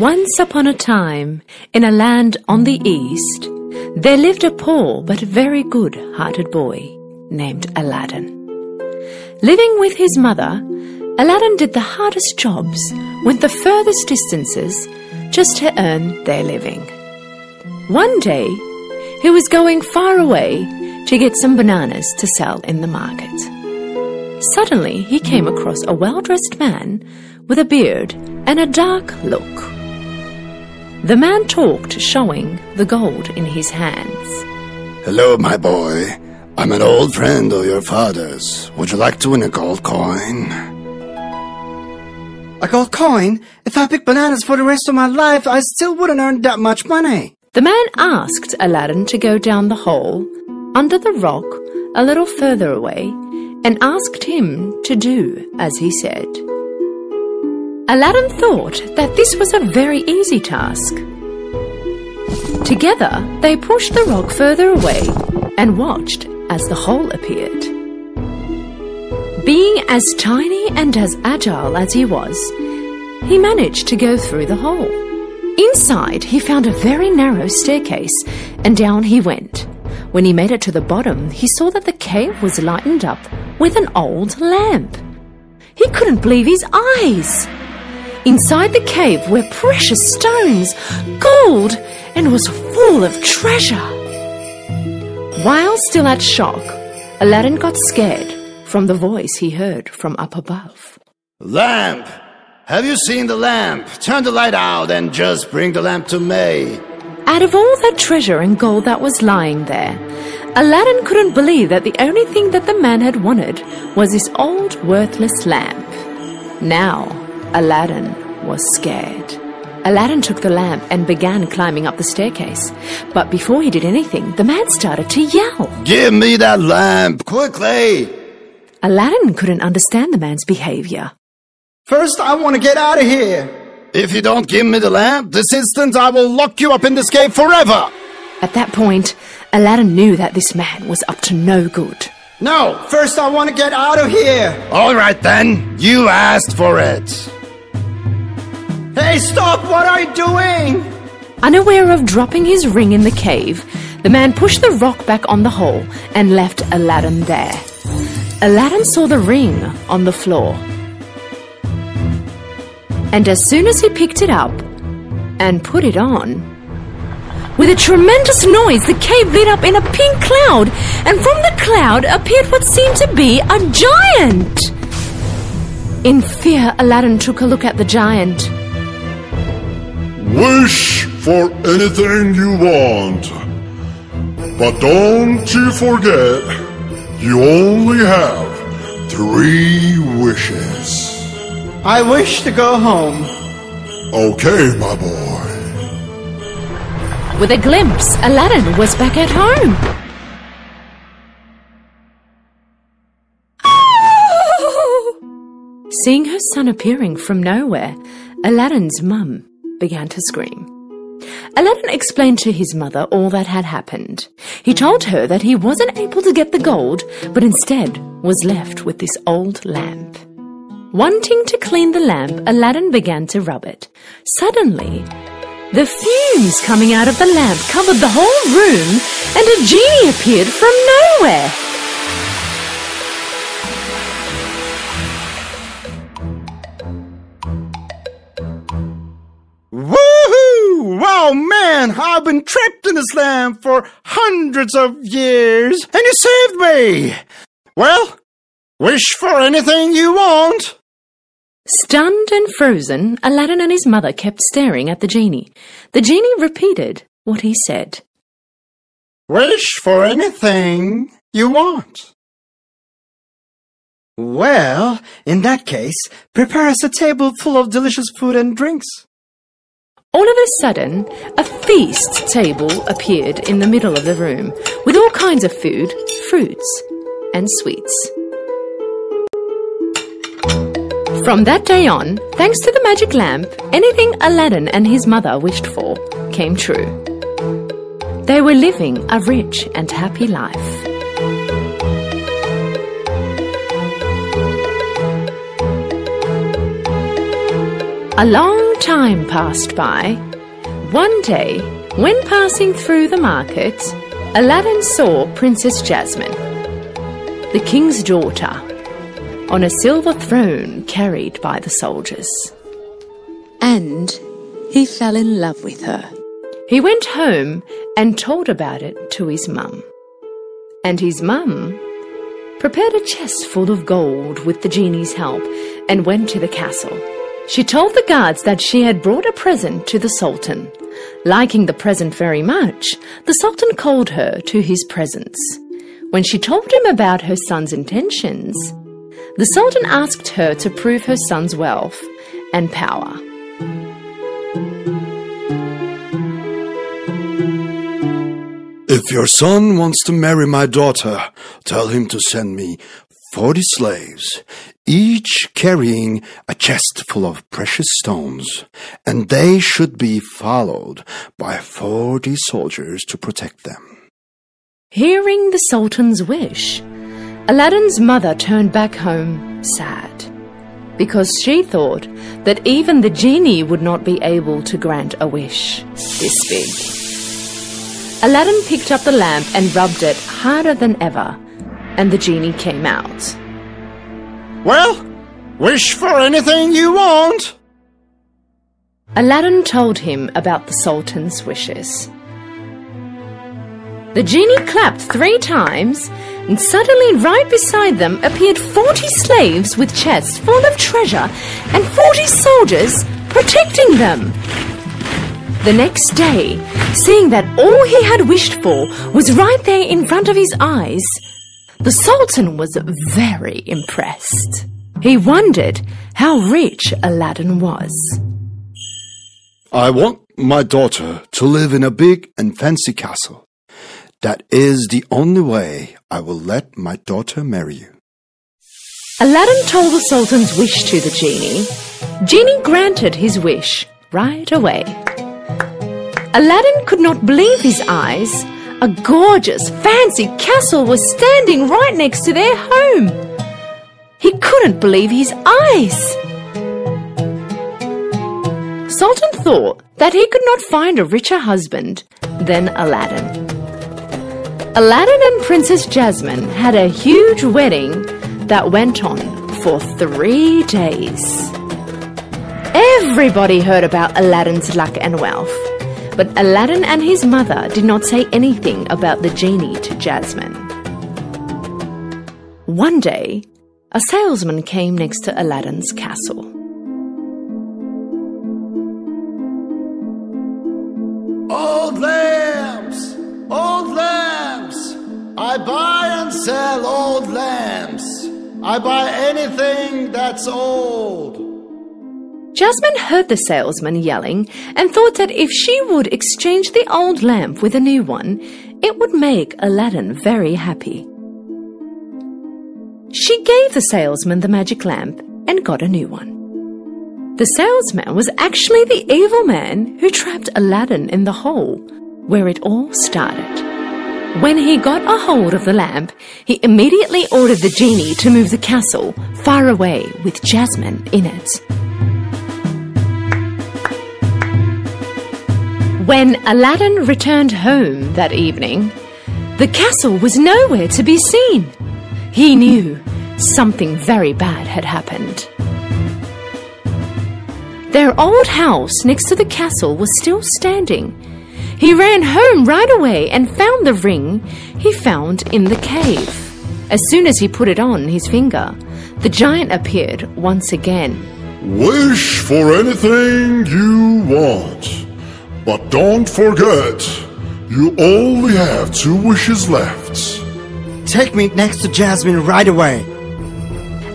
Once upon a time, in a land on the east, there lived a poor but very good hearted boy named Aladdin. Living with his mother, Aladdin did the hardest jobs, went the furthest distances, just to earn their living. One day, he was going far away to get some bananas to sell in the market. Suddenly, he came across a well dressed man with a beard and a dark look. The man talked, showing the gold in his hands. Hello, my boy. I'm an old friend of your father's. Would you like to win a gold coin? A gold coin? If I pick bananas for the rest of my life, I still wouldn't earn that much money. The man asked Aladdin to go down the hole, under the rock, a little further away, and asked him to do as he said. Aladdin thought that this was a very easy task. Together, they pushed the rock further away and watched as the hole appeared. Being as tiny and as agile as he was, he managed to go through the hole. Inside, he found a very narrow staircase, and down he went. When he made it to the bottom, he saw that the cave was lightened up with an old lamp. He couldn't believe his eyes. Inside the cave were precious stones, gold, and was full of treasure. While still at shock, Aladdin got scared from the voice he heard from up above. Lamp! Have you seen the lamp? Turn the light out and just bring the lamp to me. Out of all that treasure and gold that was lying there, Aladdin couldn't believe that the only thing that the man had wanted was this old worthless lamp. Now, Aladdin was scared. Aladdin took the lamp and began climbing up the staircase. But before he did anything, the man started to yell. Give me that lamp, quickly! Aladdin couldn't understand the man's behavior. First, I want to get out of here. If you don't give me the lamp, this instant I will lock you up in this cave forever! At that point, Aladdin knew that this man was up to no good. No, first I want to get out of here. Alright then, you asked for it. Stop! What are you doing? Unaware of dropping his ring in the cave, the man pushed the rock back on the hole and left Aladdin there. Aladdin saw the ring on the floor. And as soon as he picked it up and put it on, with a tremendous noise, the cave lit up in a pink cloud, and from the cloud appeared what seemed to be a giant. In fear, Aladdin took a look at the giant. Wish for anything you want. But don't you forget, you only have three wishes. I wish to go home. Okay, my boy. With a glimpse, Aladdin was back at home. Seeing her son appearing from nowhere, Aladdin's mum began to scream. Aladdin explained to his mother all that had happened. He told her that he wasn't able to get the gold, but instead was left with this old lamp. Wanting to clean the lamp, Aladdin began to rub it. Suddenly, the fumes coming out of the lamp covered the whole room, and a genie appeared from nowhere. Been trapped in this lamp for hundreds of years, and you saved me! Well, wish for anything you want. Stunned and frozen, Aladdin and his mother kept staring at the genie. The genie repeated what he said. Wish for anything you want. Well, in that case, prepare us a table full of delicious food and drinks. All of a sudden, a feast table appeared in the middle of the room with all kinds of food, fruits, and sweets. From that day on, thanks to the magic lamp, anything Aladdin and his mother wished for came true. They were living a rich and happy life. A long time passed by. One day, when passing through the market, Aladdin saw Princess Jasmine, the king's daughter, on a silver throne carried by the soldiers. And he fell in love with her. He went home and told about it to his mum. And his mum prepared a chest full of gold with the genie's help and went to the castle. She told the guards that she had brought a present to the Sultan. Liking the present very much, the Sultan called her to his presence. When she told him about her son's intentions, the Sultan asked her to prove her son's wealth and power. If your son wants to marry my daughter, tell him to send me forty slaves, each carrying a chest full of precious stones, and they should be followed by forty soldiers to protect them. Hearing the Sultan's wish, Aladdin's mother turned back home sad because she thought that even the genie would not be able to grant a wish this big. Aladdin picked up the lamp and rubbed it harder than ever, and the genie came out. Well, wish for anything you want. Aladdin told him about the Sultan's wishes. The genie clapped three times, and suddenly right beside them appeared forty slaves with chests full of treasure and forty soldiers protecting them. The next day, seeing that all he had wished for was right there in front of his eyes, the Sultan was very impressed. He wondered how rich Aladdin was. I want my daughter to live in a big and fancy castle. That is the only way I will let my daughter marry you. Aladdin told the Sultan's wish to the genie. Genie granted his wish right away. Aladdin could not believe his eyes. A gorgeous, fancy castle was standing right next to their home. He couldn't believe his eyes. Sultan thought that he could not find a richer husband than Aladdin. Aladdin and Princess Jasmine had a huge wedding that went on for three days. Everybody heard about Aladdin's luck and wealth, but Aladdin and his mother did not say anything about the genie to Jasmine. One day, a salesman came next to Aladdin's castle. Old lamps! Old lamps! I buy and sell old lamps. I buy anything that's old. Jasmine heard the salesman yelling and thought that if she would exchange the old lamp with a new one, it would make Aladdin very happy. She gave the salesman the magic lamp and got a new one. The salesman was actually the evil man who trapped Aladdin in the hole where it all started. When he got a hold of the lamp, he immediately ordered the genie to move the castle far away with Jasmine in it. When Aladdin returned home that evening, the castle was nowhere to be seen. He knew something very bad had happened. Their old house next to the castle was still standing. He ran home right away and found the ring he found in the cave. As soon as he put it on his finger, the giant appeared once again. Wish for anything you want. But don't forget, you only have two wishes left. Take me next to Jasmine right away.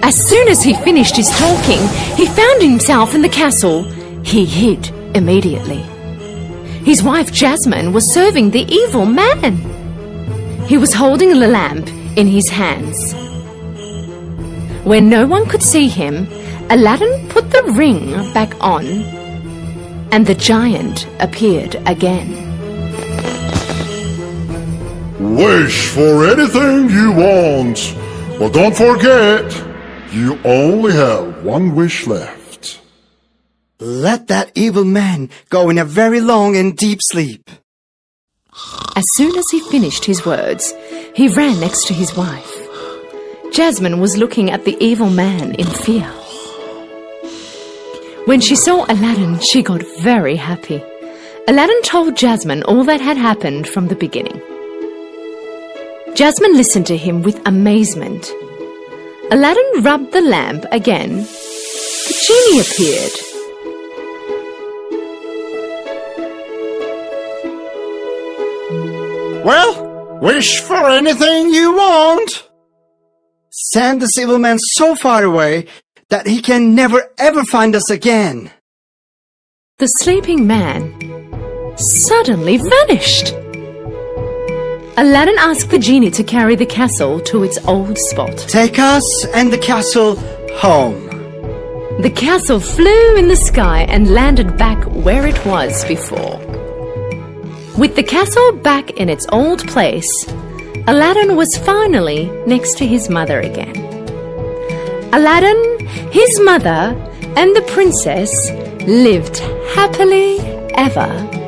As soon as he finished his talking, he found himself in the castle. He hid immediately. His wife Jasmine was serving the evil man. He was holding the lamp in his hands. When no one could see him, Aladdin put the ring back on, and the giant appeared again. Wish for anything you want. But don't forget, you only have one wish left. Let that evil man go in a very long and deep sleep. As soon as he finished his words, he ran next to his wife. Jasmine was looking at the evil man in fear. When she saw Aladdin, she got very happy. Aladdin told Jasmine all that had happened from the beginning. Jasmine listened to him with amazement. Aladdin rubbed the lamp again. The genie appeared. Well, wish for anything you want. Send this evil man so far away that he can never ever find us again. The sleeping man suddenly vanished. Aladdin asked the genie to carry the castle to its old spot. Take us and the castle home. The castle flew in the sky and landed back where it was before. With the castle back in its old place, Aladdin was finally next to his mother again. Aladdin, his mother, and the princess lived happily ever.